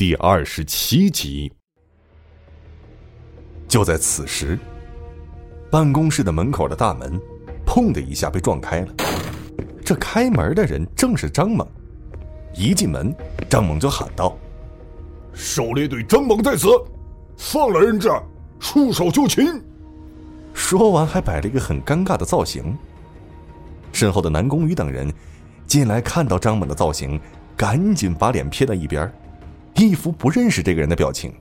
第二十七集。就在此时，办公室的门口的大门“砰”的一下被撞开了。这开门的人正是张猛。一进门，张猛就喊道：“狩猎队张猛在此，放了人质，束手就擒。”说完，还摆了一个很尴尬的造型。身后的南宫羽等人进来，看到张猛的造型，赶紧把脸撇到一边。一副不认识这个人的表情。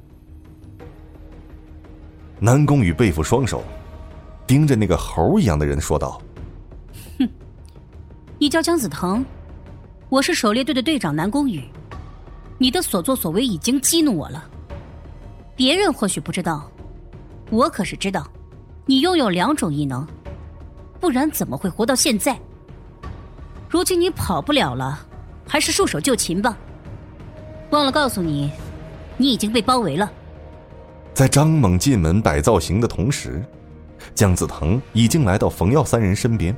南宫羽背负双手，盯着那个猴一样的人说道：“哼，你叫姜子腾，我是狩猎队的队长南宫羽。你的所作所为已经激怒我了。别人或许不知道，我可是知道，你拥有两种异能，不然怎么会活到现在？如今你跑不了了，还是束手就擒吧。”忘了告诉你，你已经被包围了。在张猛进门摆造型的同时，姜子腾已经来到冯耀三人身边，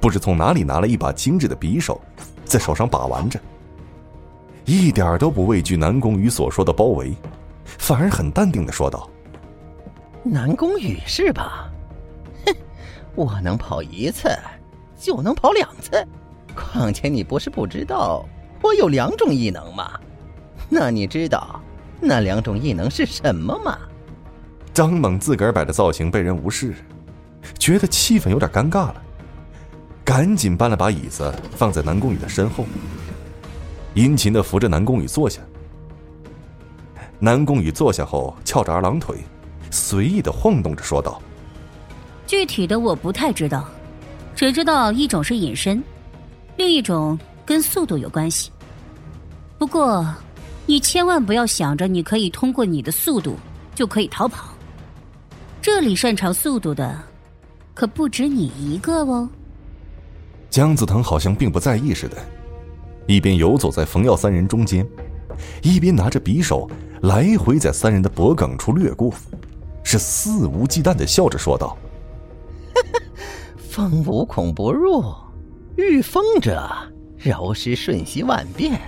不知从哪里拿了一把精致的匕首，在手上把玩着，一点都不畏惧南宫羽所说的包围，反而很淡定的说道：“南宫羽是吧？哼，我能跑一次，就能跑两次。况且你不是不知道，我有两种异能吗？”那你知道那两种异能是什么吗？张猛自个儿摆的造型被人无视，觉得气氛有点尴尬了，赶紧搬了把椅子放在南宫羽的身后，殷勤的扶着南宫羽坐下。南宫羽坐下后，翘着二郎腿，随意的晃动着说道：“具体的我不太知道，只知道一种是隐身，另一种跟速度有关系。不过。”你千万不要想着你可以通过你的速度就可以逃跑。这里擅长速度的，可不止你一个哦。姜子腾好像并不在意似的，一边游走在冯耀三人中间，一边拿着匕首来回在三人的脖颈处掠过，是肆无忌惮的笑着说道：“风无孔不入，御风者，柔师瞬息万变。”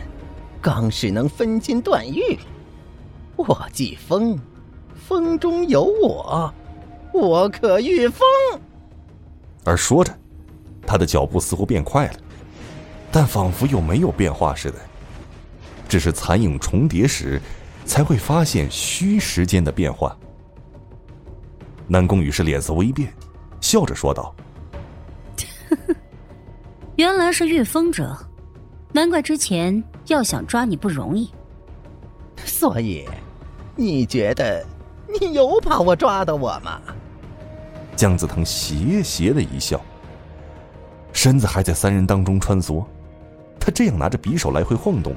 刚是能分金断玉，我即风，风中有我，我可御风。而说着，他的脚步似乎变快了，但仿佛又没有变化似的，只是残影重叠时，才会发现虚时间的变化。南宫羽是脸色微变，笑着说道：“原来是御风者。”难怪之前要想抓你不容易，所以你觉得你有把握抓到我吗？姜子腾邪邪的一笑，身子还在三人当中穿梭。他这样拿着匕首来回晃动，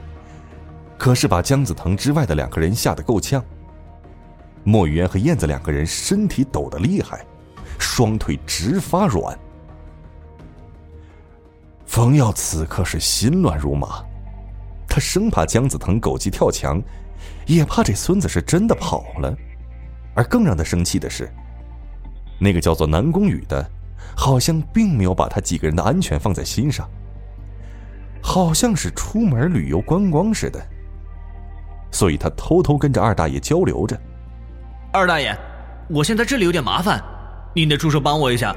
可是把姜子腾之外的两个人吓得够呛。莫语言和燕子两个人身体抖得厉害，双腿直发软。冯耀此刻是心乱如麻，他生怕姜子腾狗急跳墙，也怕这孙子是真的跑了。而更让他生气的是，那个叫做南宫羽的，好像并没有把他几个人的安全放在心上，好像是出门旅游观光似的。所以他偷偷跟着二大爷交流着：“二大爷，我现在这里有点麻烦，您得出手帮我一下，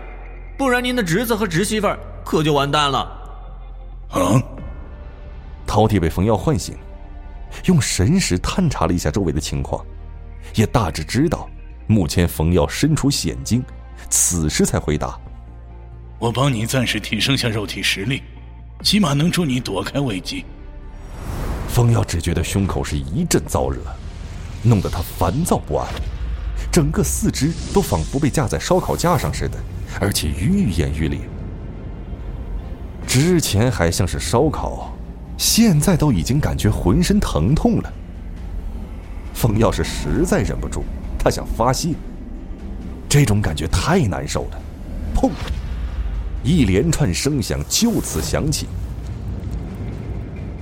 不然您的侄子和侄媳妇可就完蛋了。”啊！饕餮被冯耀唤醒，用神识探查了一下周围的情况，也大致知道目前冯耀身处险境，此时才回答：“我帮你暂时提升下肉体实力，起码能助你躲开危机。”冯耀只觉得胸口是一阵燥热，弄得他烦躁不安，整个四肢都仿佛被架在烧烤架上似的，而且愈演愈烈。之前还像是烧烤，现在都已经感觉浑身疼痛了。风耀是实在忍不住，他想发泄。这种感觉太难受了。砰！一连串声响就此响起。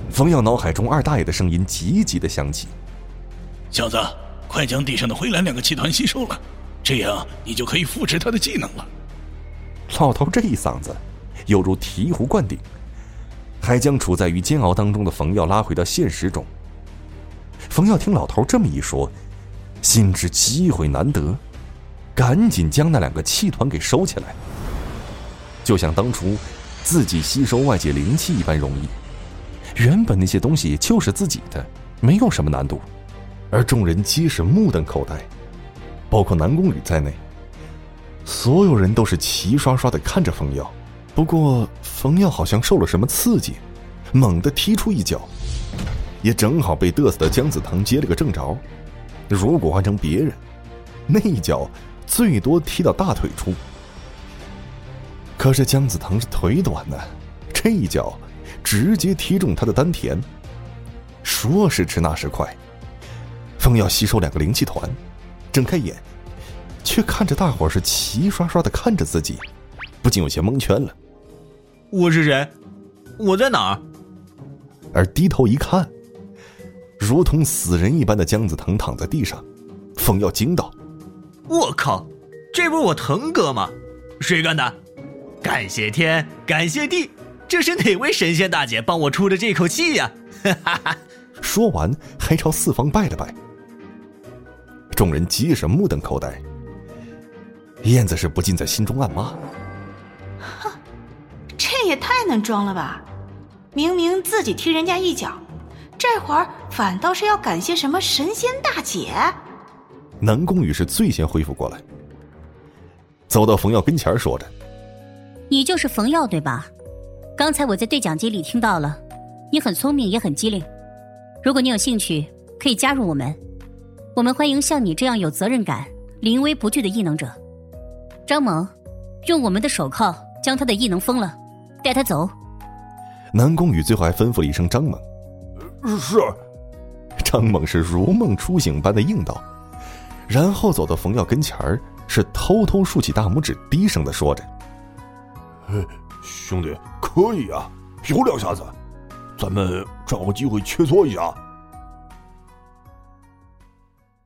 冯耀脑海中二大爷的声音急急的响起：“小子，快将地上的灰蓝两个气团吸收了，这样你就可以复制他的技能了。”老头这一嗓子。犹如醍醐灌顶，还将处在于煎熬当中的冯耀拉回到现实中。冯耀听老头这么一说，心知机会难得，赶紧将那两个气团给收起来，就像当初自己吸收外界灵气一般容易。原本那些东西就是自己的，没有什么难度，而众人皆是目瞪口呆，包括南宫羽在内，所有人都是齐刷刷的看着冯耀。不过冯耀好像受了什么刺激，猛地踢出一脚，也正好被嘚瑟的姜子腾接了个正着。如果换成别人，那一脚最多踢到大腿处。可是姜子腾是腿短呢，这一脚。直接踢中他的丹田。说时迟，那时快，冯耀吸收两个灵气团，睁开眼，却看着大伙是齐刷刷的看着自己，不禁有些蒙圈了。我是谁？我在哪儿？而低头一看，如同死人一般的姜子腾躺在地上，风耀惊道：“我靠，这不是我腾哥吗？谁干的？感谢天，感谢地。”这是哪位神仙大姐帮我出的这口气呀？哈哈哈说完，还朝四方拜了拜。众人皆是目瞪口呆。燕子是不禁在心中暗骂：“哼，这也太能装了吧！明明自己踢人家一脚，这会儿反倒是要感谢什么神仙大姐？”南宫羽是最先恢复过来，走到冯耀跟前，说着：“你就是冯耀对吧？”刚才我在对讲机里听到了，你很聪明也很机灵。如果你有兴趣，可以加入我们。我们欢迎像你这样有责任感、临危不惧的异能者。张萌，用我们的手铐将他的异能封了，带他走。南宫羽最后还吩咐了一声：“张猛。”是。张猛是如梦初醒般的应道，然后走到冯耀跟前儿，是偷偷竖起大拇指，低声的说着：“兄弟。”可以啊，有两下子，咱们找个机会切磋一下。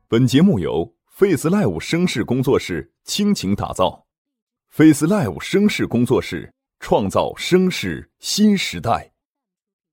本节目由 Face Live 声势工作室倾情打造，Face Live 声势工作室创造声势新时代。